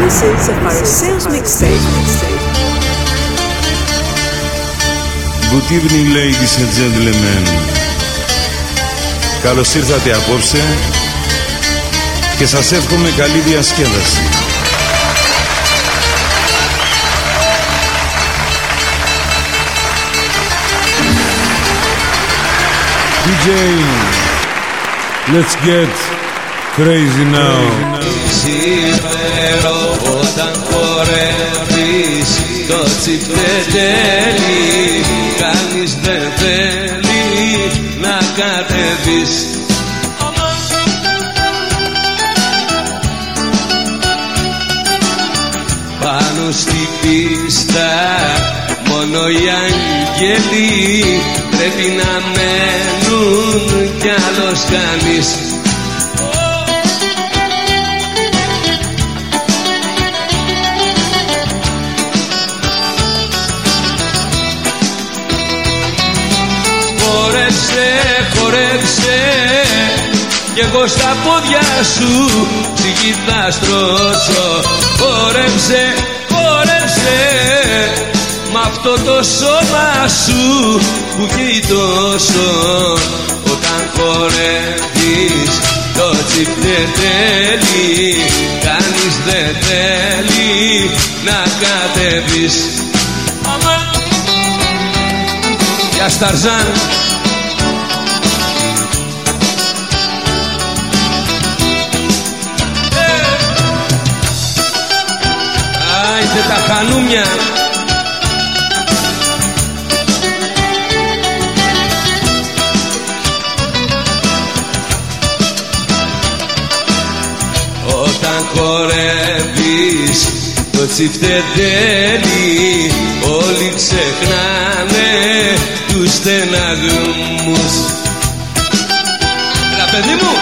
This is a Pharisees mixtape. Good evening ladies and gentlemen Καλώς ήρθατε απόψε και σας εύχομαι καλή διασκέδαση. DJ, let's get crazy now. Σήμερα όταν χορεύεις το τσιπτετέλι Κανείς δεν θέλει να κατεβείς Πάνω στη πίστα μόνο οι αγγέλοι πρέπει να μένουν κι άλλος κανείς κι εγώ στα πόδια σου ψυχή θα στρώσω. Χορέψε, χορέψε Μ' αυτό το σώμα σου που καίει τόσο Όταν χορεύεις το τσιπτετέλι Κανείς δεν θέλει να κατεβείς Γεια Σταρζάν χανούμια Όταν χορεύεις το τσιφτετέλι Όλοι ξεχνάνε τους στεναγμούς. Έλα παιδί μου.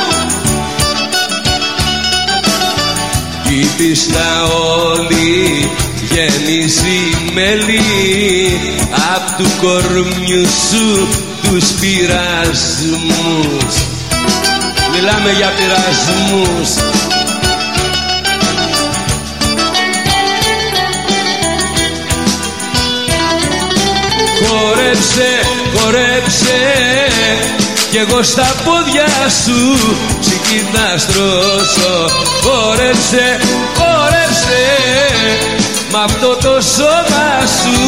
Η πίστα όλη γεμίζει μέλι Απ' του κορμιού σου τους πειρασμούς. Μιλάμε για πειρασμούς. Χορέψε, χορέψε κι εγώ στα πόδια σου ψυχή θα στρώσω. Χορέψε, χορέψε Μ' αυτό το σώμα σου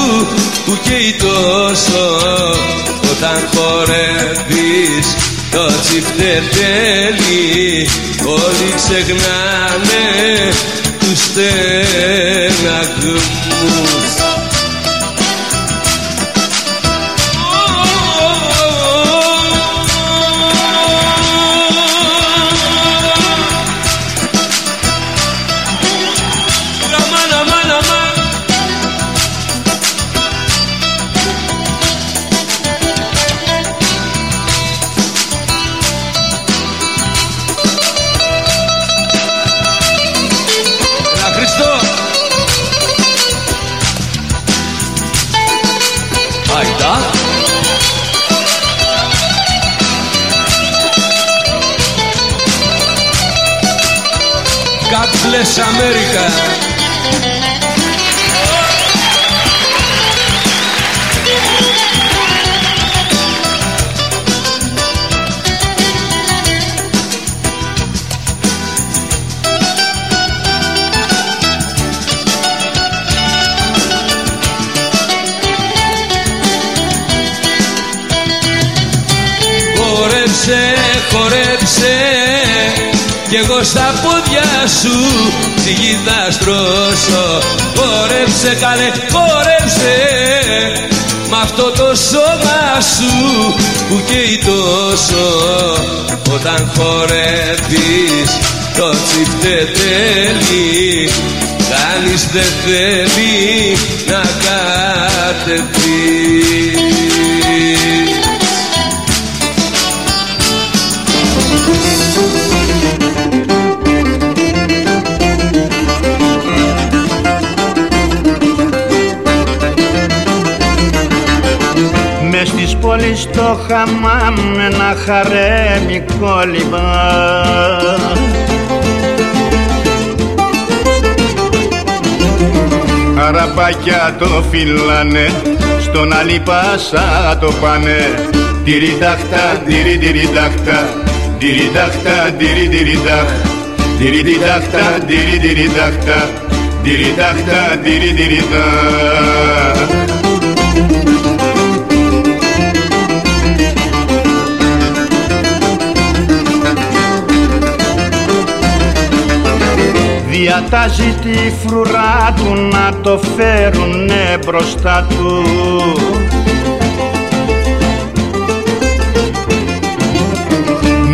που καίει τόσο Όταν χορεύεις το τσιφτετέλι Όλοι ξεχνάνε τους στεναγμούς Αμερικής πόδια σου ψυχή θα στρώσω Χορέψε καλέ, χορέψε Μ' αυτό το σώμα σου που καίει τόσο. Όταν χορεύεις το τσιφτετέλι Κανείς δεν θέλει να κατεβεί στις πόλεις το χαμάμ ένα χαρέμι κόλλημα. Παραπάκια το φυλάνε στον άλλη πάσα το πάνε. Τυριντάχτα, τυρινταχτα, τυριντάχτα, τυρινταχ Τυριντάχτα, τυρινταχτα, τυριντάχτα, τυρινταχ Διατάζει τη φρουρά του να το φέρουνε μπροστά του.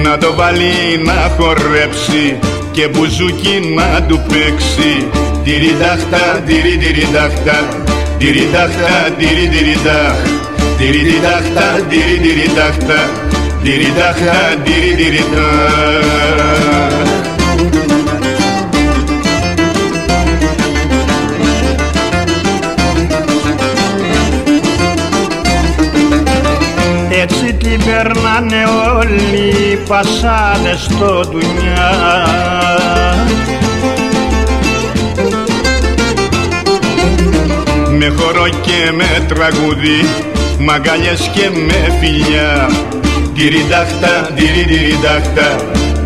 Να το βάλει να χορέψει και μπουζούκι να του παίξει. Τυριντάχτα, τυρινταχτα, τυριντάχτα, τυρινταχ Τυριντάχτα, τυρινταχτα, τυριντάχτα, τυρινταχ περνάνε όλοι οι πασάδες στο δουνιά Με χορό και με τραγούδι, μαγκάλιες και με φιλιά. Τυριντάχτα, τυρινταχτα,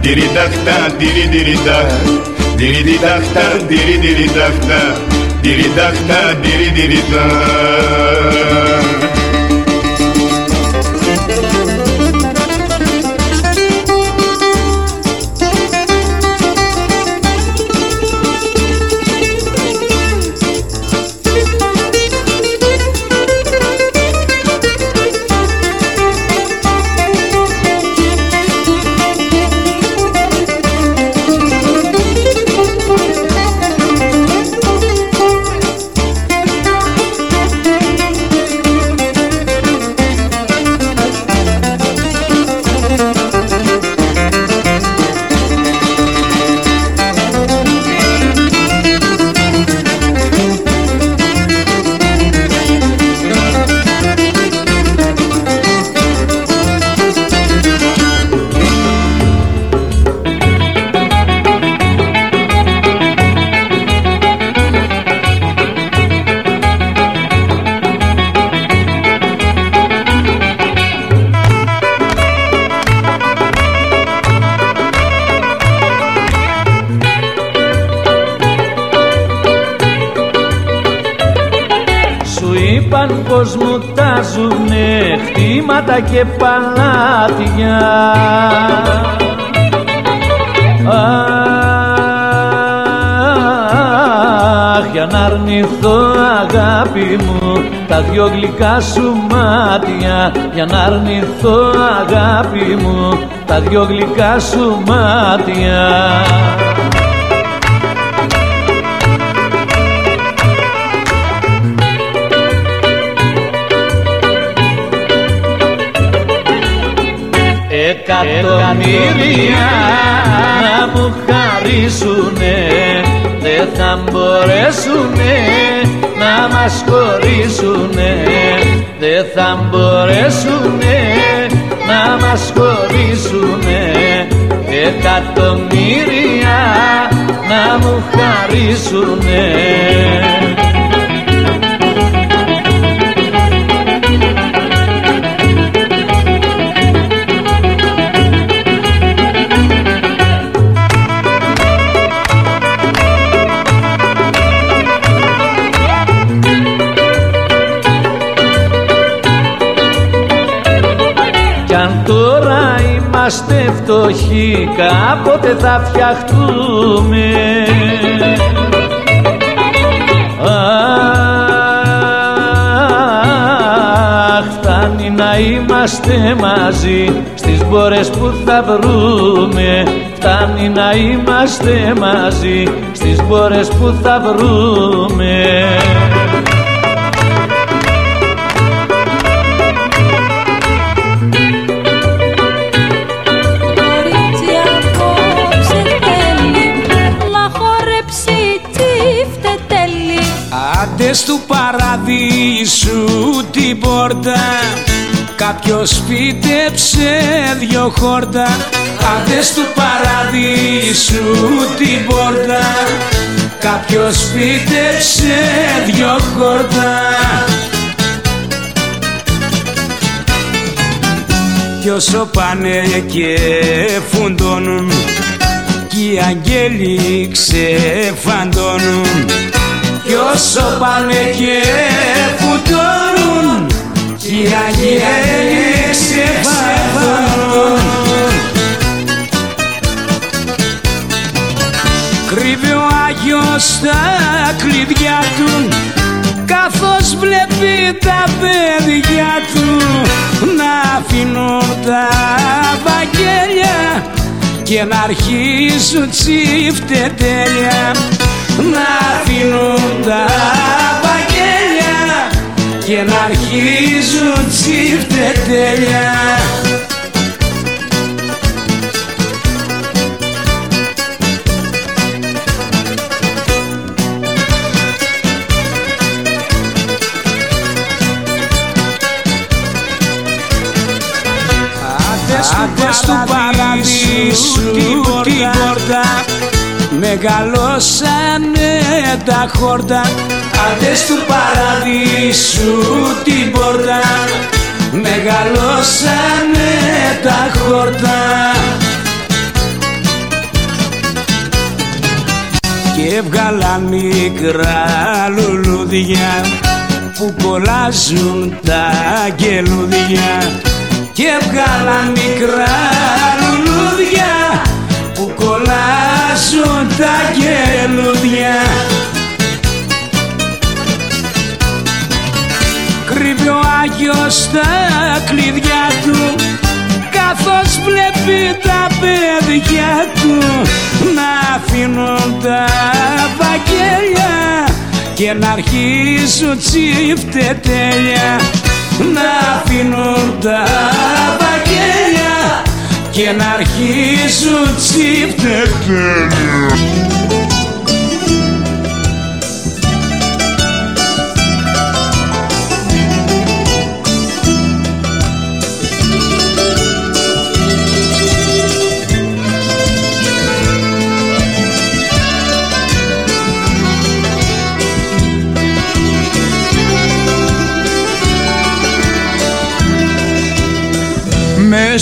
τυριντάχτα, τυρινταχ Τυριντάχτα, τυρινταχτα, τυριντάχτα, τυρινταχ και παλάτια Αχ, για να αρνηθώ αγάπη μου τα δυο γλυκά σου μάτια. Για να αρνηθώ αγάπη μου τα δυο γλυκά σου μάτια εκατομμύρια να μου χαρίσουνε δεν θα μπορέσουνε να μας χωρίσουνε. Δεν θα μπορέσουνε να μας χωρίσουνε. Εκατομμύρια να μου χαρίσουνε είμαστε φτωχοί κάποτε θα φτιαχτούμε. Αχ, φτάνει να είμαστε μαζί στις μπόρες που θα βρούμε. Φτάνει να είμαστε μαζί στις μπόρες που θα βρούμε του παραδείσου την πόρτα. Κάποιος φύτεψε δυο χόρτα. Άντες του παραδείσου την πόρτα κάποιος φύτεψε δυο χόρτα. Κι όσο πάνε και φουντώνουν κι οι αγγέλοι ξεφαντώνουν κι όσο πάνε και φουντώνουν κι οι αγγέλοι ξεφαντώνουν Κρύβει ο Άγιος τα κλειδιά του καθώς βλέπει τα παιδιά του. Να αφήνουν τα βαγγέλια και να αρχίζουν τσιφτετέλια να αφήνουν τα βαγγέλια και να αρχίζουν τσιφτετέλια Άντες του παραδείσου την πόρτα Μεγαλώσανε τα χόρτα Άντες του παραδείσου την πόρτα. Μεγαλώσανε τα χόρτα. Και έβγαλαν μικρά λουλούδια που κολλάζουν τα γελούδια. Και έβγαλαν μικρά λουλούδια που κολλάζουν τα γελούδια Κρύβει ο Άγιος τα κλειδιά του καθώς βλέπει τα παιδιά του. Να αφήνουν τα βαγγέλια και να αρχίσουν τσιφτετέλια. Να αφήνουν τα βαγγέλια και να αρχίσουν τσιφτετέλια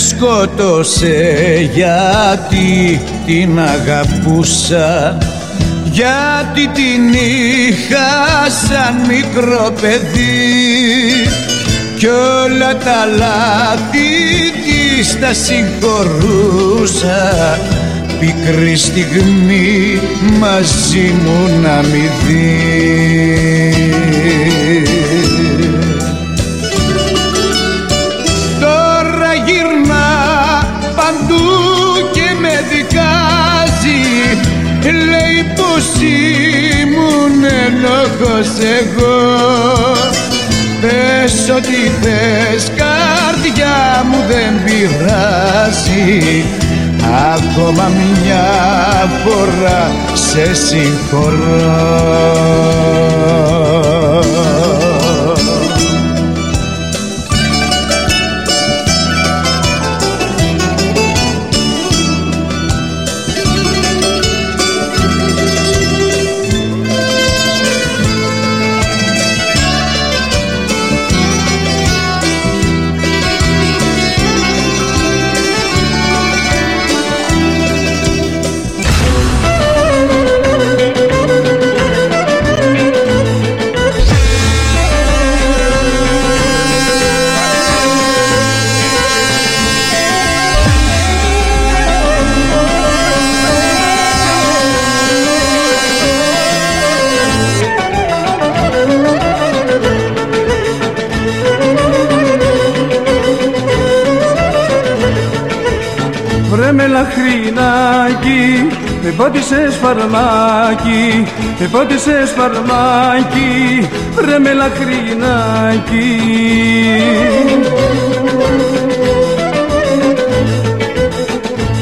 σκότωσε γιατί την αγαπούσα γιατί την είχα σαν μικρό παιδί. Κι όλα τα λάθη της τα συγχωρούσα. Πικρή στιγμή μαζί μου να μη δεις λέει πως ήμουν ενόχος εγώ. Πες ό,τι θες καρδιά μου δεν πειράζει. Ακόμα μια φορά σε συγχωρώ λαχρινάκι, με πάτησες φαρμάκι, με πάτησες φαρμάκι, βρε με λαχρινάκι.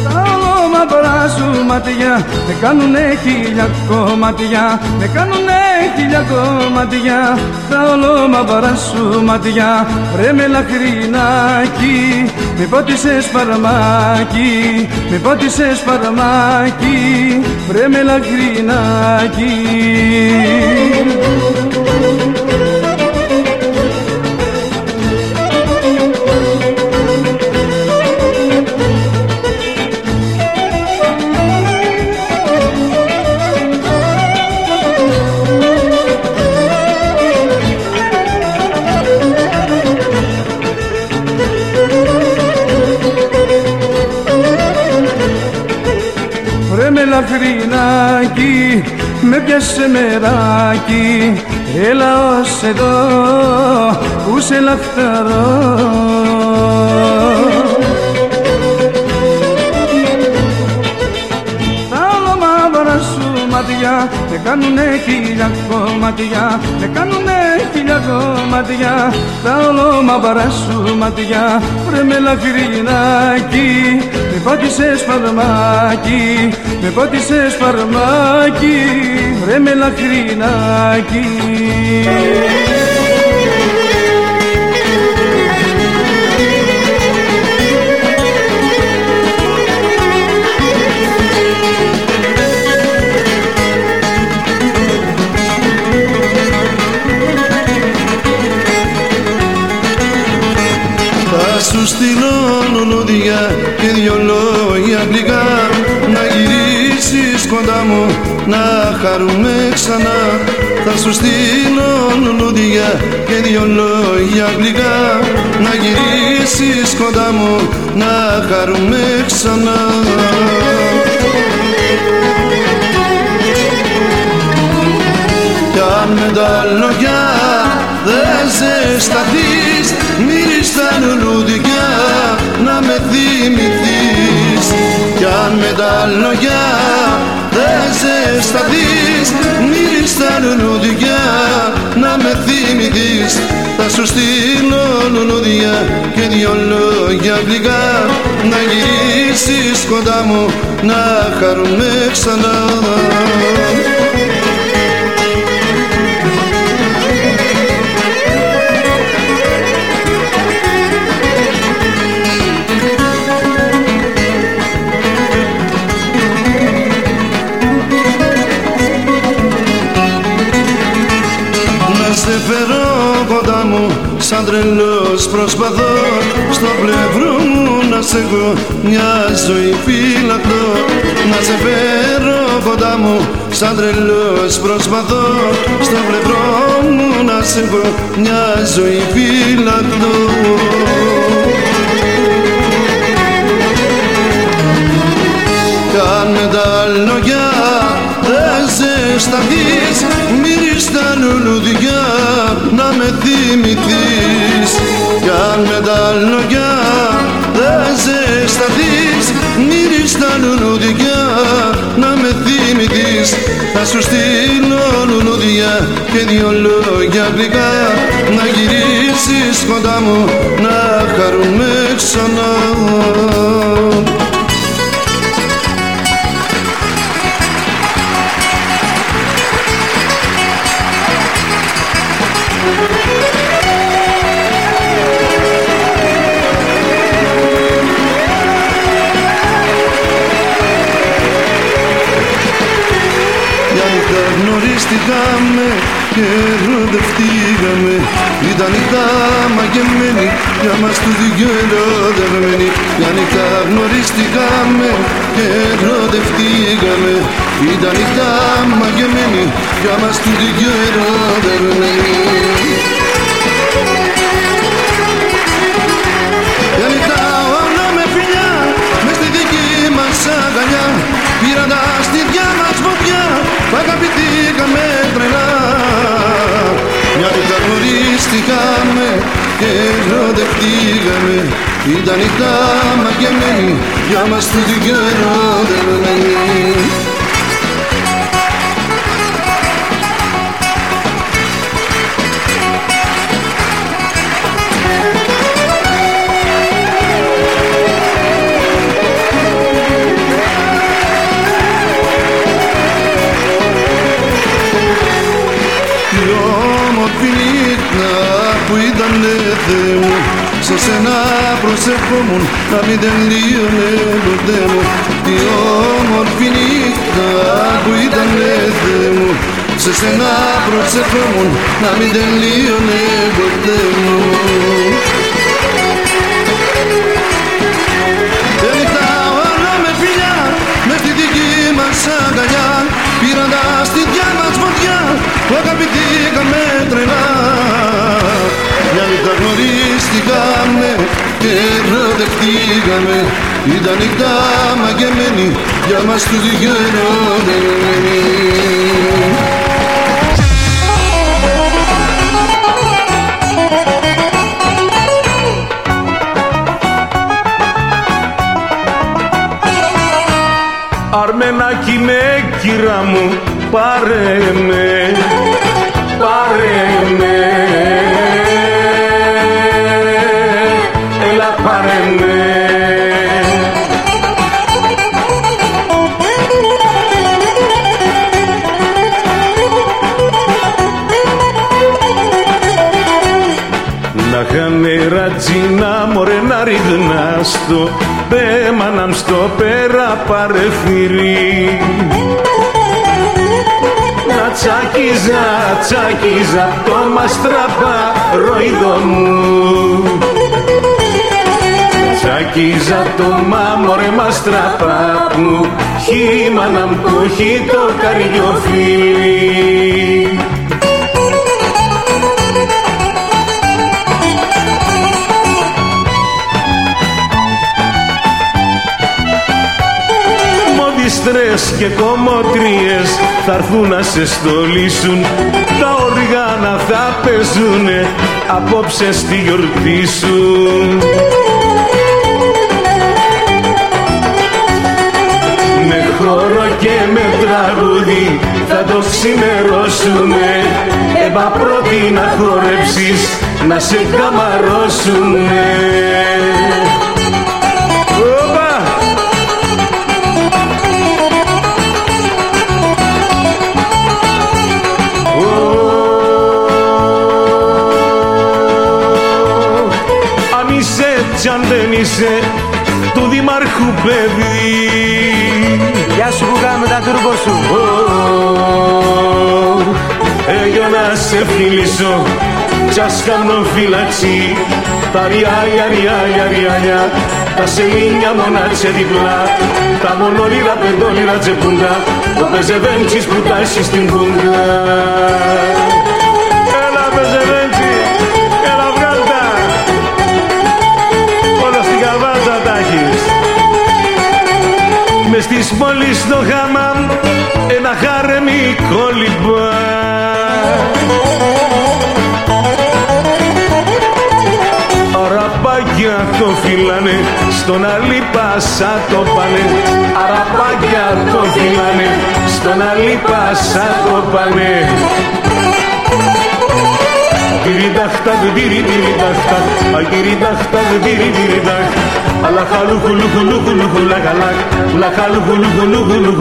Τα όνομά σου κομμάτια Με κάνουνε χίλια κομμάτια Με κάνουνε χίλια κομμάτια Τα ολόμαυρα σου μάτια. Ρε με λαχρινάκι Με πότισες παραμάκι Με πότισες παραμάκι Βρε με λαχρινάκι λαχρινάκι με πιάσε μεράκι. Έλα ως εδώ που σε λαχταρώ. Μάτια Με κάνουνε χίλια κομμάτια Με κάνουνε χίλια κομμάτια. Τα ολόμαυρα σου μάτια Βρε με λαχρινάκι Με πάτησες φαρμάκι Με πάτησες φαρμάκι Βρε με λαχρινάκι σου στείλω λουλούδια και δυο λόγια αγγλικά. να γυρίσεις κοντά μου να χαρούμε ξανά. Θα σου στείλω λουλούδια και δυο λόγια αγγλικά. Να γυρίσεις κοντά μου να χαρούμε ξανά. Κι αν με τα λόγια δεν ζεσταθείς Μύρις τα λουλούδια να με θυμηθείς. Κι αν με τα λόγια δεν ζεσταθείς Μύρις τα λουλούδια να με θυμηθείς. Θα σου στείλω λουλούδια και δυο λόγια γλυκά. Να γυρίσεις κοντά μου να χαρούμε ξανά τρελός προσπαθώ στο πλευρό μου να σε έχω μια ζωή φυλακτώ να σε φέρω κοντά μου σαν τρελός προσπαθώ. Στο πλευρό μου να σε έχω μια ζωή φυλακτώ Κάνε τα λόγια δεν ζεσταθείς μυρίζεις τα λουλουδιά να με θυμηθείς. Κι αν με τα λόγια δεν ζεσταθείς μύρις τα λουλουδιά να με θυμηθείς. Θα σου στείλω λουλουδιά και δυο λόγια γλυκά να γυρίσεις κοντά μου να χαρούμε ξανά Γνωριστήκαμε και ερωτευτήκαμε Ήταν νύχτα μαγεμένη για μας τους δυο ερωτευμένοι Για νύχτα γνωριστήκαμε και ερωτευτήκαμε Ήταν νύχτα μαγεμένη για μας τους δυο ερωτευμένοι και ερωτευτήκαμε Ήταν νύχτα μαγεμένη για μας τους δυο ερωτευμένοι σε σένα προσευχόμουν να μην τελείωνε ποτέ μου Τι όμορφη νύχτα που ήταν Θεέ μου σε σένα προσευχόμουν να μην τελείωνε ποτέ μου όλο με φιλιά με στη δική μας αγκαλιά. Πήραν τα στήθια μας φωτιά που αγαπηθήκαμε τρελά μια νύχτα γνωρίστηκαμε και ερωτευτήκαμε ήταν νύχτα μαγεμένη για μας τους δυο ερωτευμένοι Αρμενάκι με κύρα μου πάρε με, χάνε ρατζίνα μωρέ να ριγνάστο πέμαναν στο πέρα παρεφυρί Να τσάκιζα, τσάκιζα το μαστραπά ροϊδό μου. Τσάκιζα το μάμορε μαστραπά μου χύμα να μου έχει το καριοφίλι Μοδιστρές και κομμωτρίες θα έρθουν να σε στολίσουν. Τα οργάνα θα παίζουνε απόψε στη γιορτή σου. Με χώρο και με τραγούδι θα το ξημερώσουμε Έμπα πρώτη να χορέψεις να σε καμαρώσουνε είσαι έτσι αν δεν είσαι του Δημάρχου παιδί. Γεια σου που κάνουμε τα τούρμπο σου. Έγιο να σε φιλήσω κι ας κάνω φύλαξη. Τα ριάλια, ριάλια, ριάλια τα σελίνια μονάτσε διπλά. Τα μονόλυρα, πεντόλυρα, τσεπούντα το πεζεβέντσις που τάσει στην πούντα Μες στις πόλεις στο χάμαμ ένα χάρεμι κόλυμπα Αραπάκια το φυλάνε στον άλλη πάσα το πάνε. Αραπάκια το φυλάνε στον άλλη πάσα το πάνε Τυριταχτα, τυριταχτα, αγυριταχτα, τυριταχτα Αλλά χαλού χουλού χουλού χουλού χουλά καλάκ Λα χαλού χουλού χουλού χουλού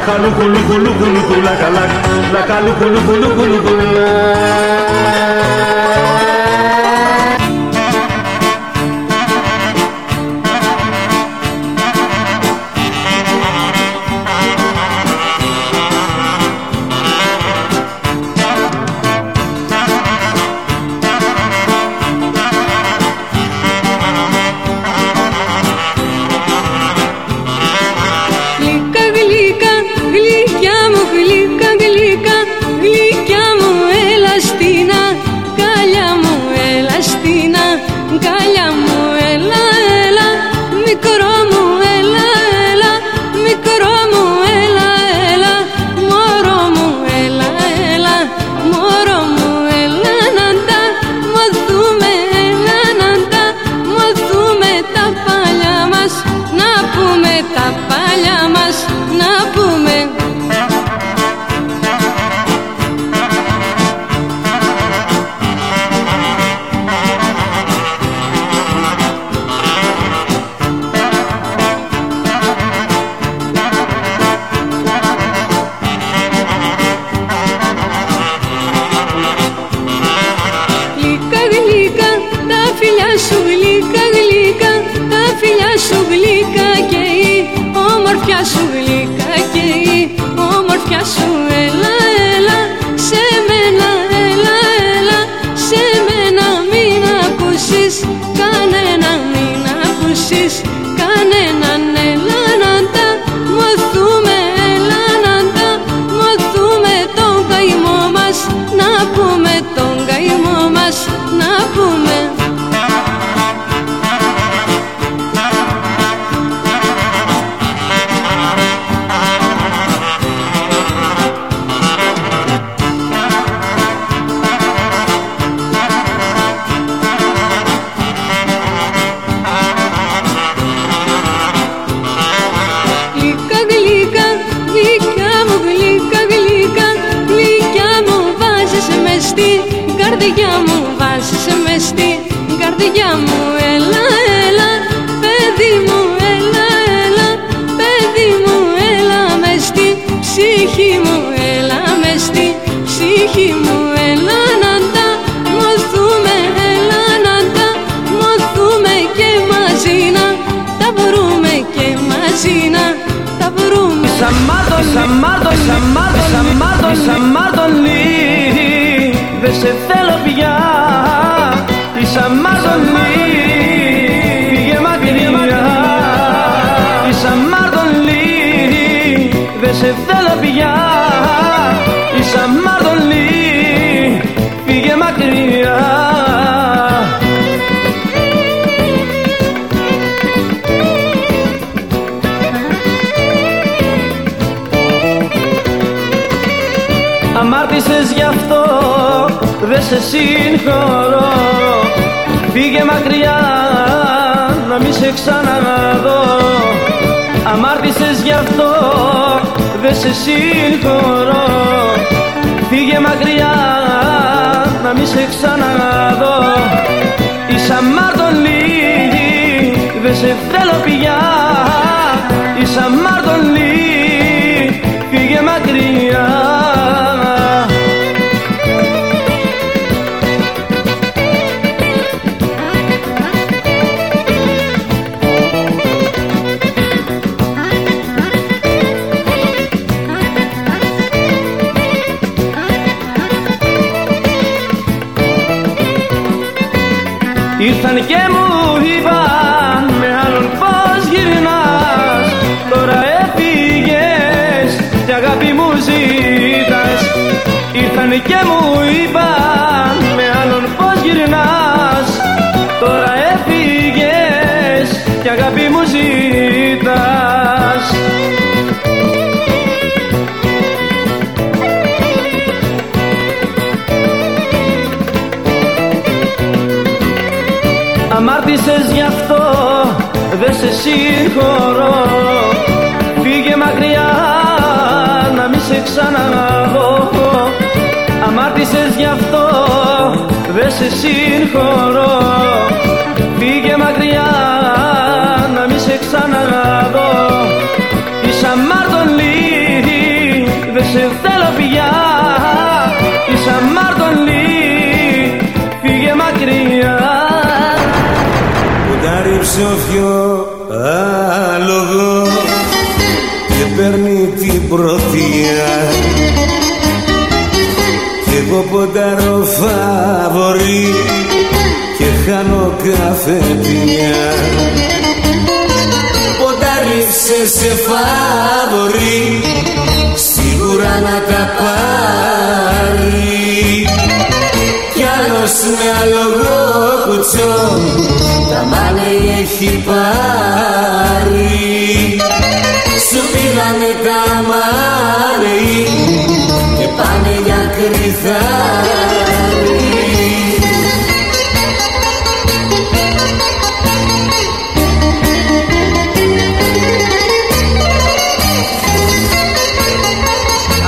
laka luku luku luku luku laka laka laka luku luku luku luku Αμάρτησες γι' αυτό δεν σε συγχωρώ. Φύγε μακριά να μη σε ξαναδώ Αμάρτησες γι' αυτό δεν σε συγχωρώ. Φύγε μακριά να μη σε ξαναδώ Είσαι αμάρτωλη δεν σε θέλω πια. Είσαι αμάρτωλη Αμάρτησες γι' αυτό δεν σε συγχωρώ. Φύγε μακριά να μη σε ξαναδώ Αμάρτησες γι' αυτό δεν σε συγχωρώ. Φύγε μακριά να μη σε ξαναδώ Είσαι αμάρτωλη δεν σε θέλω πια. Είσαι αμάρτωλη Ποντάρει ψοφιό άλογο και παίρνει την πρωτεία κι εγώ ποντάρω φαβορή και χάνω καφετιά Ποντάρισε σε φαβορή σίγουρα να τα πάρει. κι άλλος με άλογο κουτσό τα μάνι έχει πάρει. Σου πήρανε τα μάνι και πάνε για κρυθάρι.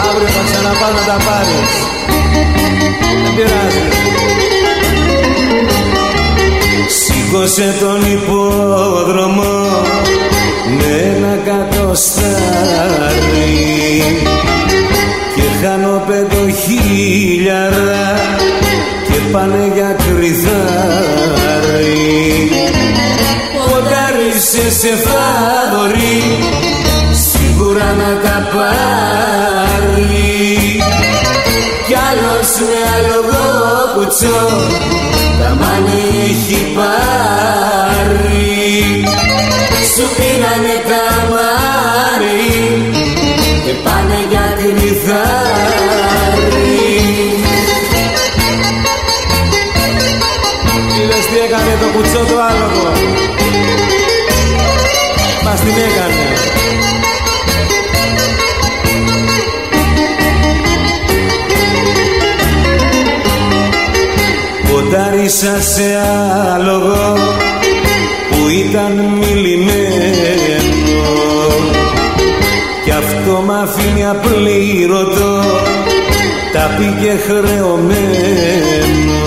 Αύριο θα ξαναπάω να τα πάρεις Σήκωσε τον υπόδρομο με ένα κατοστάρι και χάνω πεντοχίλιαρα και πάνε για κρυθάρι. Ποντάρισε σε φαβορή σίγουρα να τα πάρει. Κι άλλος με άλογο κουτσό τα μάνι έχει πάρει. Σου πήρανε τα μάρι και πάνε για κρυθάρι Είδες τι έκανε το κουτσό το άλογο. Μας την έκανε Ποντάρισα σε άλογο που ήταν μιλημένο. Κι αυτό μ' αφήνει απλήρωτο τα πήγε χρεωμένο.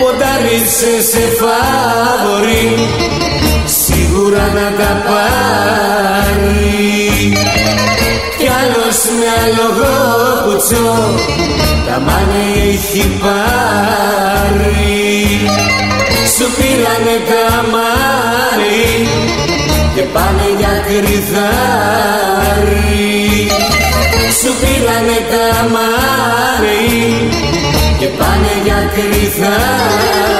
Ποντάρισε σε φαβορή σίγουρα να τα πάρει. Κι άλλος με άλογο κουτσό τα μάνι έχει πάρει. Σου πήρανε καμάρι και πάνε για κρυθάρι. Σου πήρανε καμάρι και πάνε για κρυθάρι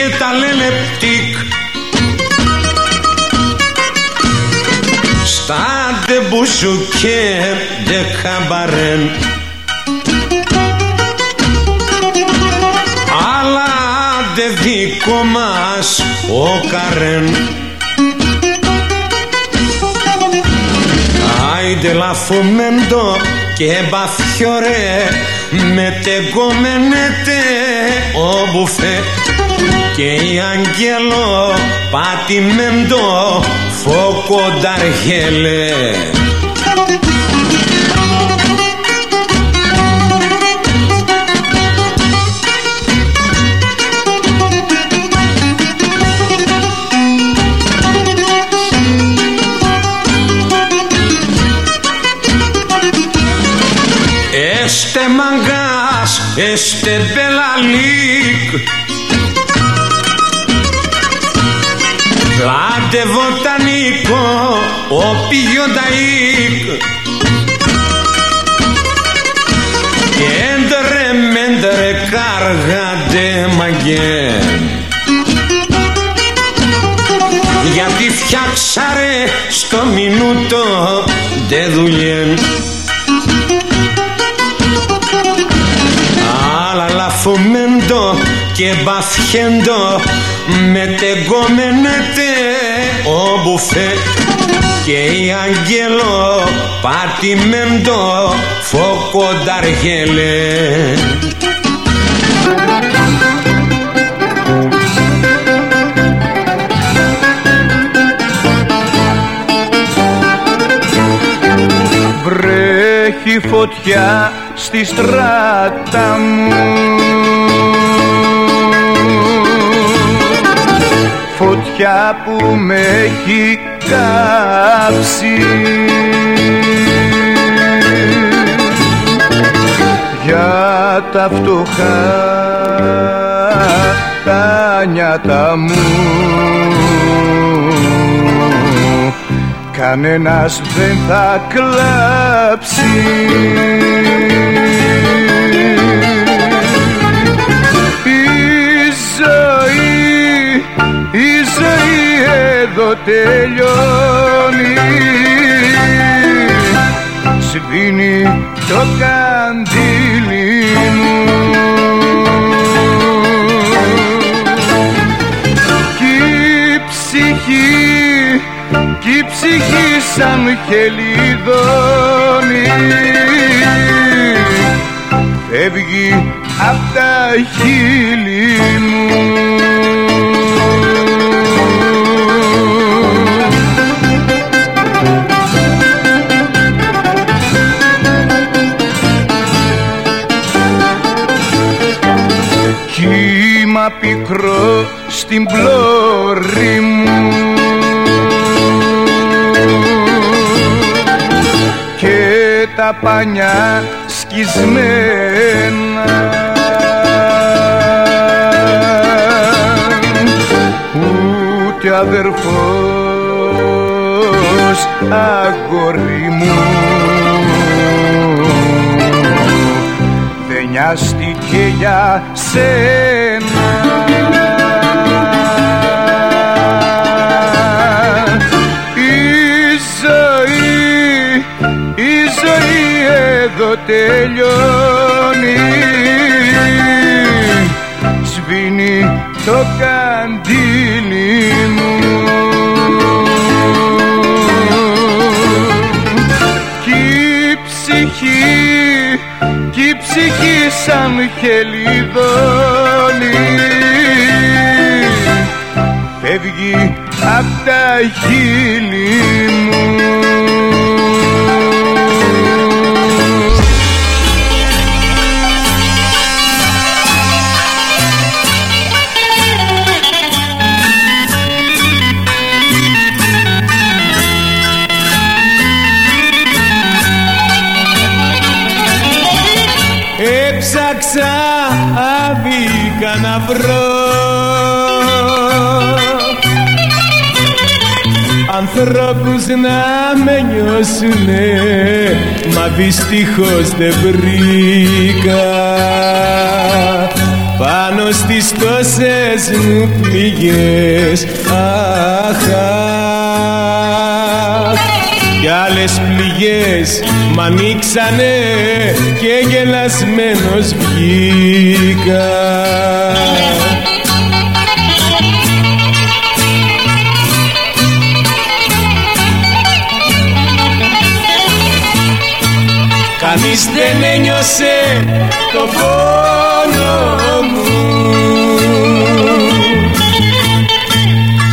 ξηγέ τα λένε πτύκ Στα ντε μπουζουκέ ντε καμπαρέν Αλλά ντε δικό μας ο καρέν. Άιντε λαφωμέντο και μπαφιωρέ με τεγκομενέτε ο μπουφέ και η αγγέλο πατημέντο φωκονταργέλε Este mangas, este belalik Λάτε βοτανικό, ο πηγιονταίκ Έντρε μέντρε κάργαντε μαγκέν Γιατί φτιάξαρε στο μινούτο ντε δουλειέν. Αλλά λαφωμέντο και μπαφιέντο με τεγκομενέτε ο μπουφέ και η αγγέλο πατημέντο φωκονταργέλε Βρέχει φωτιά στη στράτα μου Φωτιά που με έχει κάψει. Για τα φτωχά τα νιάτα μου. Κανένας δεν θα κλάψει. Η ζωή, η ζωή εδώ τελειώνει. Σβήνει το καντήλι μου. Κι η ψυχή κι η ψυχή σαν χελιδόνι. Φεύγει απ' τα χείλη μου κύμα πικρό στην πλώρη μου. Και τα πανιά σκισμένα. Ούτε αδερφός αγόρι μου. Δεν νοιάστηκε για σένα τελειώνει. Σβήνει το καντήλι μου. Κι η ψυχή κι η ψυχή σαν χελιδόνι. Φεύγει απ' τα χείλη μου ανθρώπους να με νιώσουνε μα δυστυχώς δεν βρήκα. Πάνω στις τόσες μου πληγές αχ, αχ κι άλλες πληγές μ' ανοίξανε και γελασμένος βγήκα Κανείς δεν ένιωσε το πόνο μου.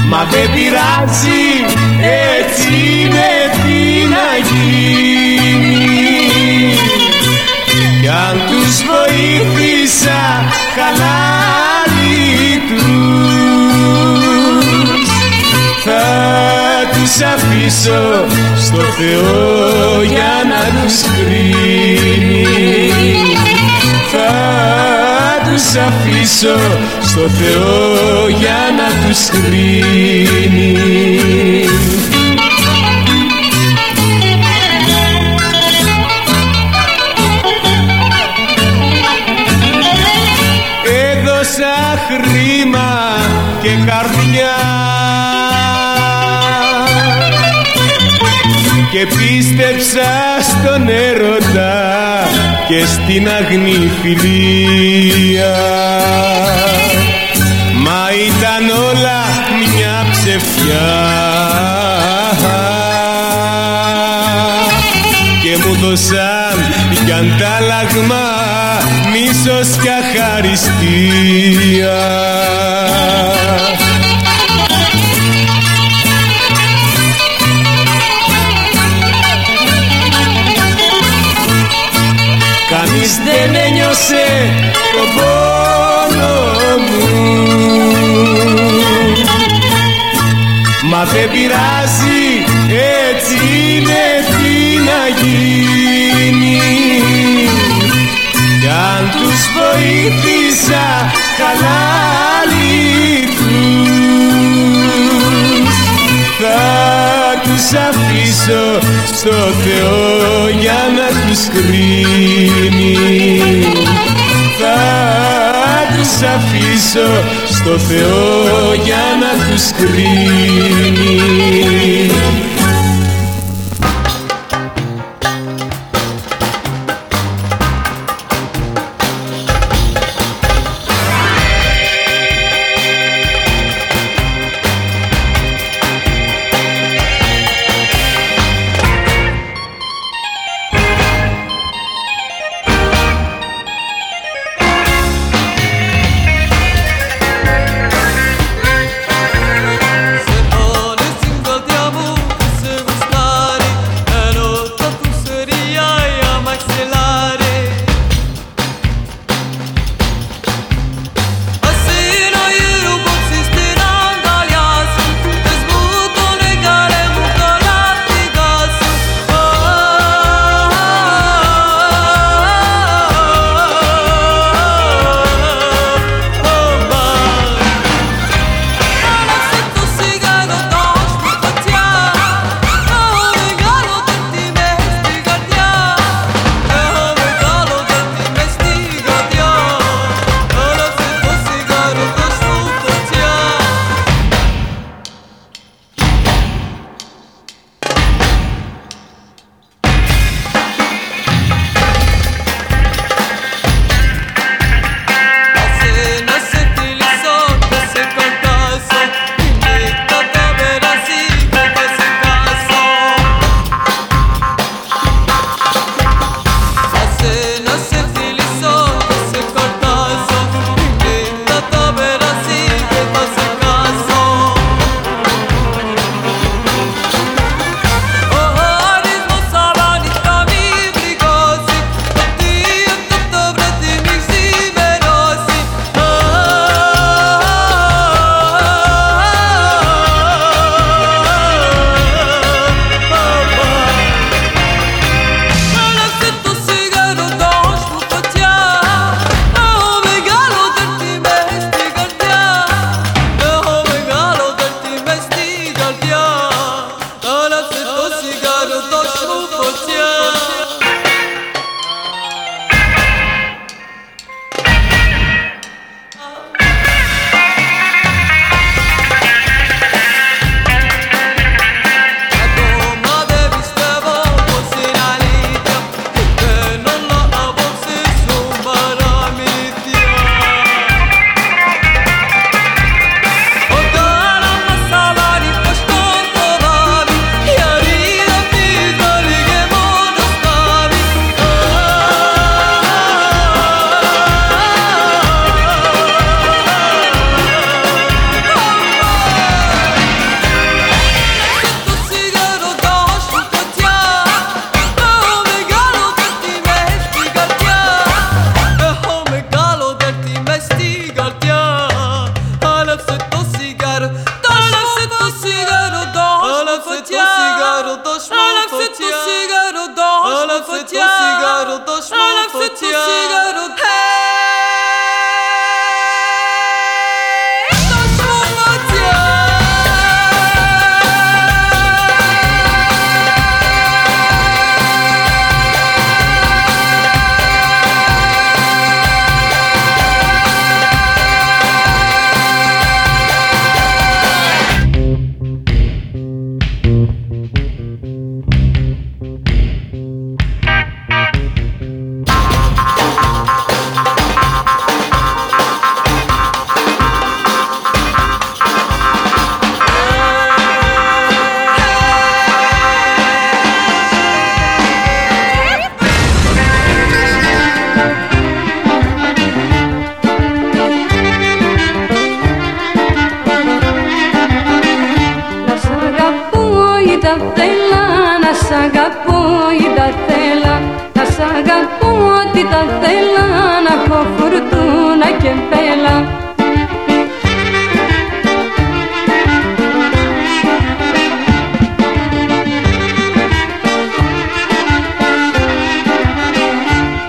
Μα δεν πειράζει έτσι είναι τι να γίνει. Κι αν τους βοήθησα καλά τους. Θα τους αφήσω στο Θεό για να τους κρίνει τους αφήσω στο Θεό για να τους κρίνει. Έδωσα χρήμα και καρδιά. Και πίστεψα στον έρωτα και στην αγνή φιλία. Μα ήταν όλα μια ψευδιά και μου δώσαν κι αντάλλαγμα μίσος και αχαριστία Μα δεν πειράζει έτσι είναι τι να γίνει. Κι αν τους βοήθησα καλά τους. Θα τους αφήσω στο Θεό για να τους κρίνει. Θα τους αφήσω στο Θεό για να τους κρίνει τα θέλα να σ' αγαπώ ή τα θέλα. Να σ' αγαπώ ότι τα θέλα να έχω φουρτούνα και πέλα.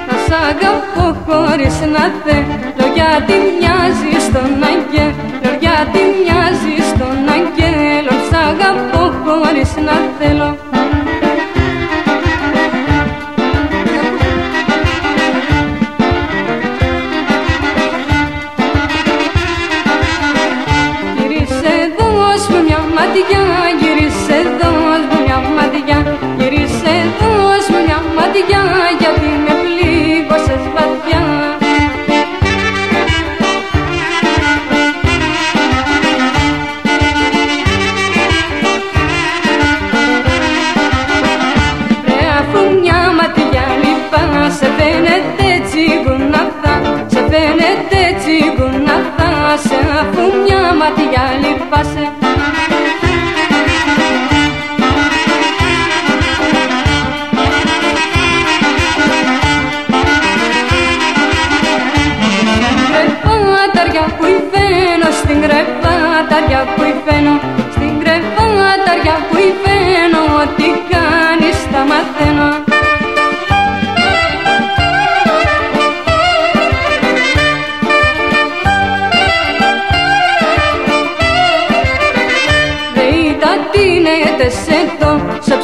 Να σ' αγαπώ χωρίς να θέλω γιατί μοιάζει στον αγγέλο γιατί μοιάζει Love. φοβάσαι αφού μια ματιά λυπάσαι στην κρεβάταρια που υφαίνω Στην κρεβάταρια που υφαίνω, ό,τι κάνεις τα μαθαίνω.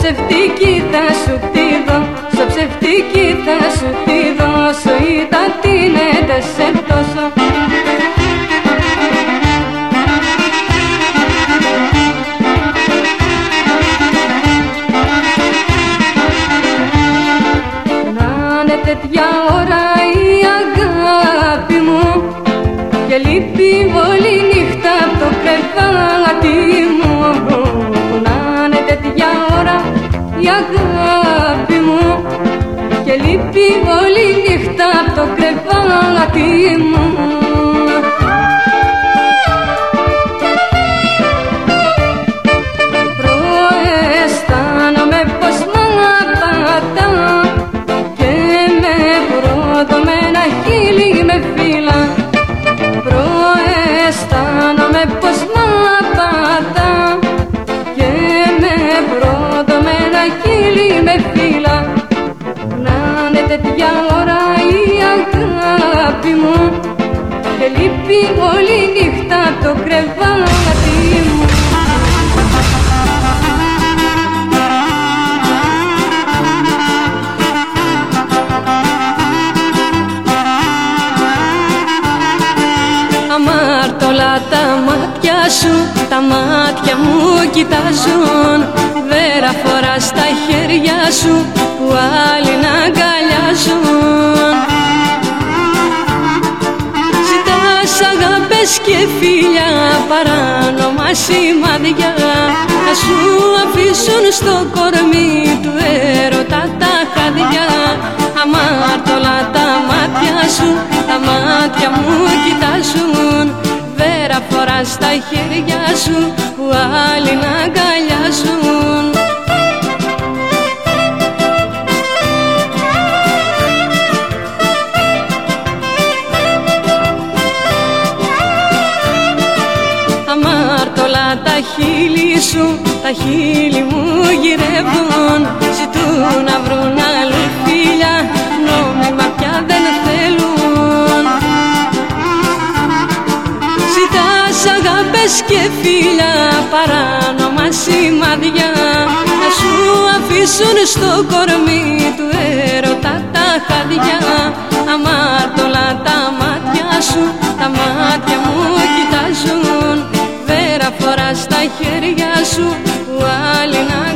ψευτική θα σου τη δώσω ψευτική θα σου τη δώσω Ήταν την σε τόσο. Τέτοια ώρα η αγάπη μου και λείπει όλη νύχτα από το κρεβάτι. η αγάπη μου και λείπει όλη νύχτα από το κρεβάτι μου. για ώρα η αγάπη μου. Και λείπει όλη νύχτα το κρεβάτι μου. Αμάρτωλα τα μάτια σου, τα μάτια μου κοιτάζουν. Βέρα φορά στα χέρια σου που άλλοι να αγκαλιάζουν. Ζητάς αγάπες και φίλια παράνομα σημάδια. Να σου αφήσουν στο κορμί του έρωτα τα χαδιά αμάρτωλα τα μάτια σου τα μάτια μου κοιτάζουν. Βέρα φορά στα χέρια σου που άλλοι να αγκαλιάζουν. Τα χείλη σου, τα χείλη μου γυρεύουν. Ζητούν να βρουν άλλη φίλια, νόμιμα πια δεν θέλουν. Ζητάς αγάπες και φίλια, παράνομα σημάδια. Να σου αφήσουν στο κορμί του έρωτα τα χαδιά Αμάρτωλα τα μάτια σου, τα μάτια μου κοιτάζουν βέρα φορά στα χέρια σου που άλλοι να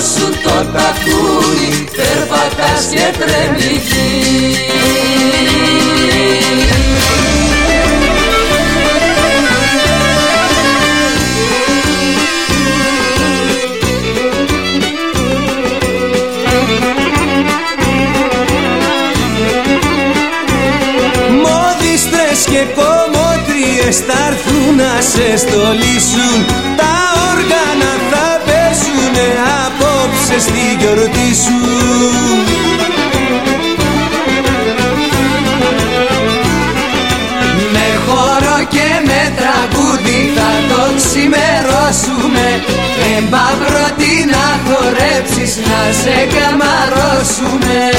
σου το τακούρι περπατάς και τρέμει γη. Μόδιστρες και κομμότριες θα έρθουν να σε στολίσουν απόψε στη γιορτή σου. Με χώρο και με τραγούδι θα το ξημερώσουμε. Εμπαύρωτη να χορέψεις να σε καμαρώσουμε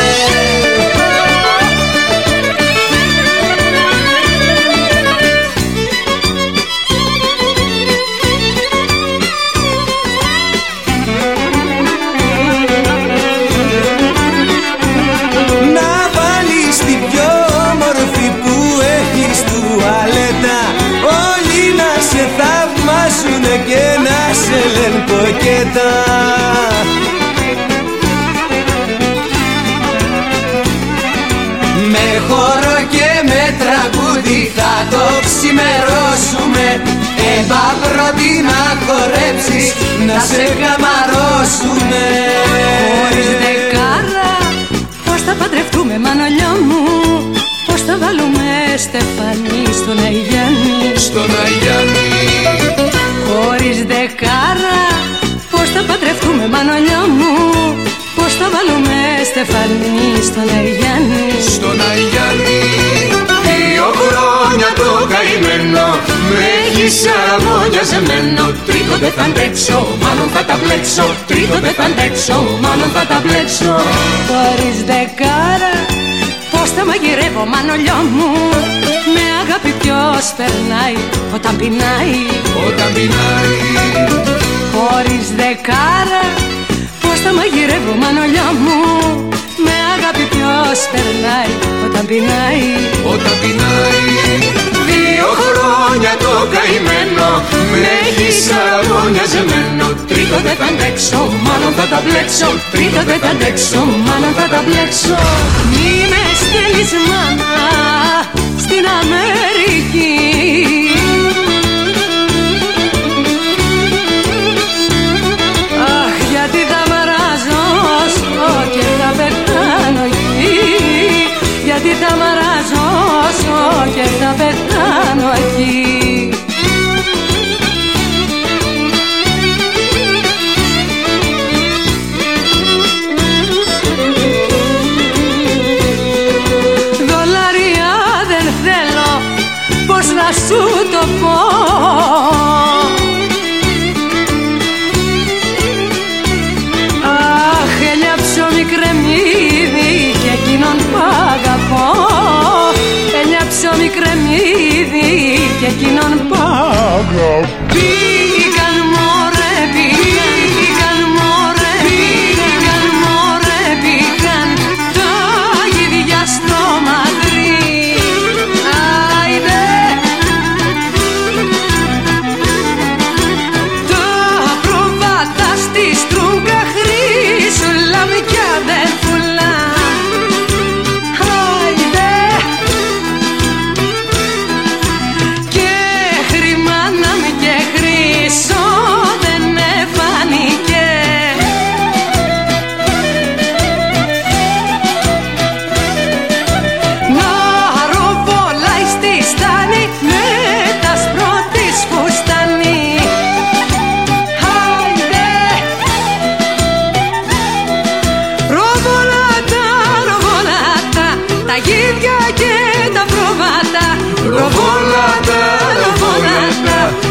σε λένε κοκέτα Με χώρο και με τραγούδι θα το ξημερώσουμε. Εμπαύρωτη να χορέψεις, να σε καμαρώσουμε. Χωρίς δεκάρα Πώς θα παντρευτούμε μανολιά μου; Πώς θα βάλουμε στεφανί στον Αγιάννη; Στον Αγιάννη Χωρίς δεκάρα Πώς θα παντρευτούμε μανολιά μου; Πώς θα βάλουμε στεφανί στον Αγιάννη Στον Αγιάννη Δύο χρόνια το καημένο με έχει σαραγωνιαζεμένο Τρίτο δεν θα αντέξω, μάλλον θα τα μπλέξω. Τρίτο δεν θα αντέξω, μάλλον θα τα μπλέξω. Χωρίς δεκάρα Πώς θα μαγειρεύω μανολιό μου; Με αγάπη ποιος περνάει Όταν πεινάει; Όταν πεινάει. Χωρίς δεκάρα Πώς θα μαγειρεύω μανολιό μου. Με αγάπη ποιος περνάει Όταν πεινάει. Όταν πεινάει Δύο χρόνια το καημένο. Με έχει σαραγωνιαζεμένο Τρίτο δεν θα αντέξω, μάλλον θα τα μπλέξω. Τρίτο δεν θα αντέξω, μάλλον θα τα μπλέξω. Μη με στέλνεις μάνα Στην Αμερική γιατί θα μαραζώσω και θα πεθάνω εκεί.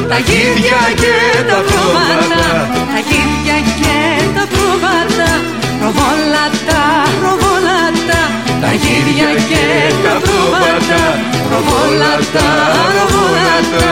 τα γύρια και τα πρόβατα τα γύρια και τα πρόβατα προβόλατα, προβόλατα τα γύρια και τα πρόβατα προβόλατα, προβόλατα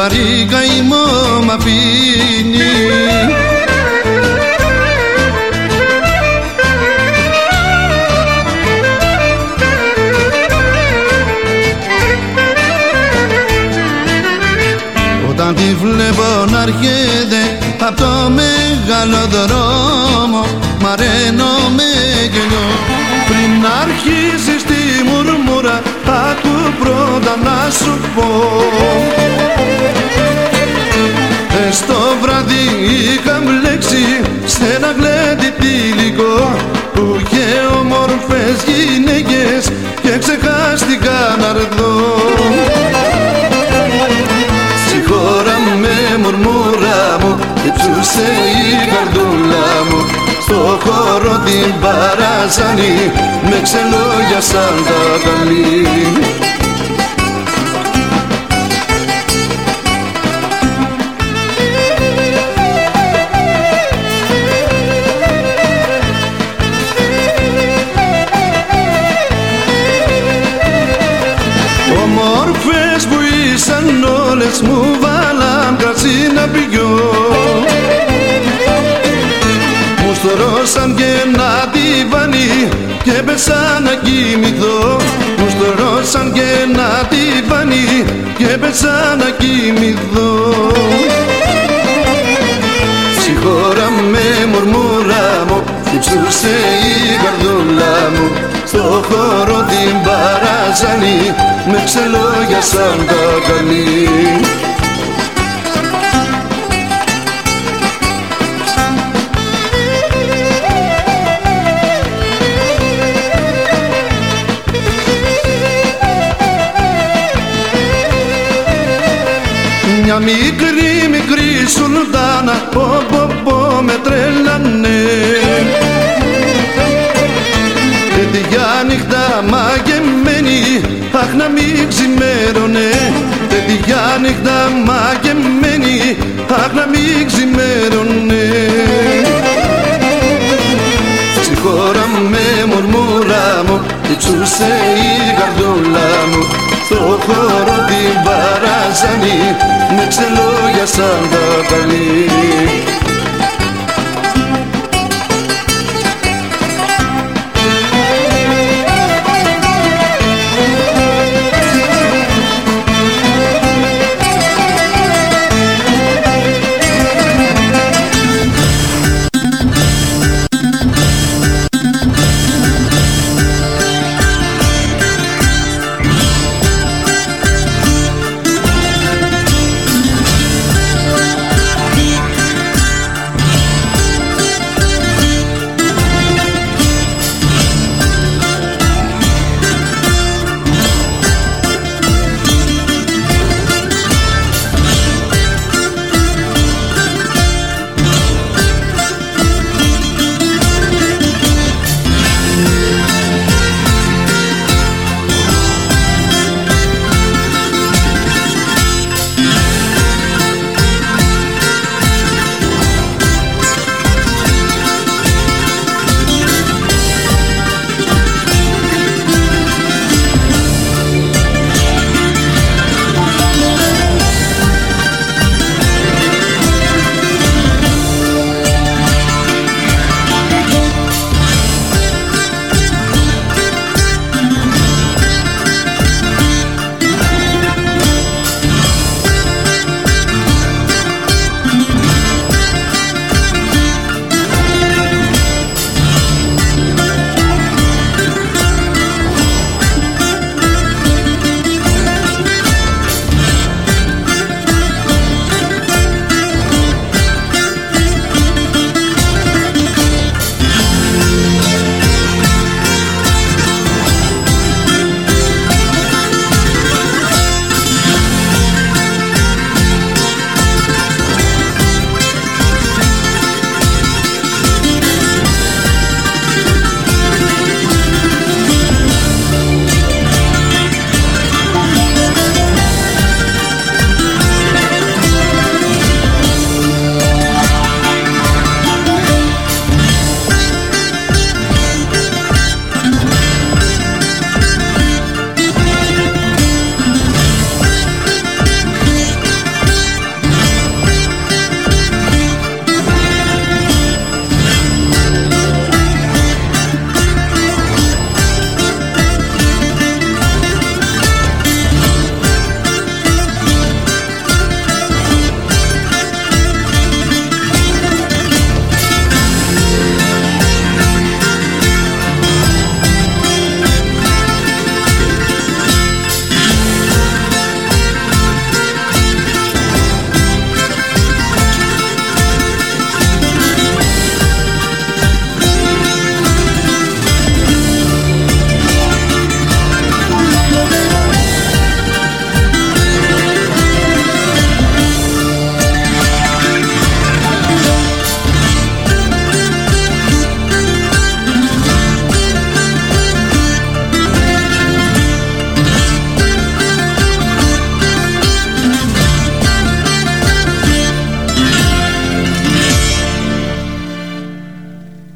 Βαρύ καημό μ' αφήνει. Τη βλέπω να έρχεται απ' το μεγάλο δρόμο μαραίνω με γελιό. Πριν αρχίσεις τη μουρμούρα άκου πρώτα να σου πω στο βράδυ είχα μπλέξει σε ένα γλέντι τυλικό που είχε όμορφες γυναίκες και ξεχάστηκα να ρθώ. Μουρμούρα μου υψούσε η καρδούλα μου. Στο χώρο την παράζανη με ξελόγια σαν τα καλή και πέσα να κοιμηθώ. Μου στορώσαν και ένα τυβάνι και πέσα να κοιμηθώ. Συγχώρα με μουρμούρα μου υψούσε η καρδούλα μου. Στο χώρο την παράζανη με ξελόγια σαν τα καλή Μια μικρή μικρή σουλτάνα πω πω πω με τρέλανε. Τέτοια νύχτα μαγεμένη αχ να μην ξημέρωνε. Τέτοια νύχτα μαγεμένη αχ να μην ξημέρωνε. Στη χώρα με μουρμούρα μου υψούσε η καρδούλα μου στο χώρο την παράζανη με ξελόγια σαν τα καλή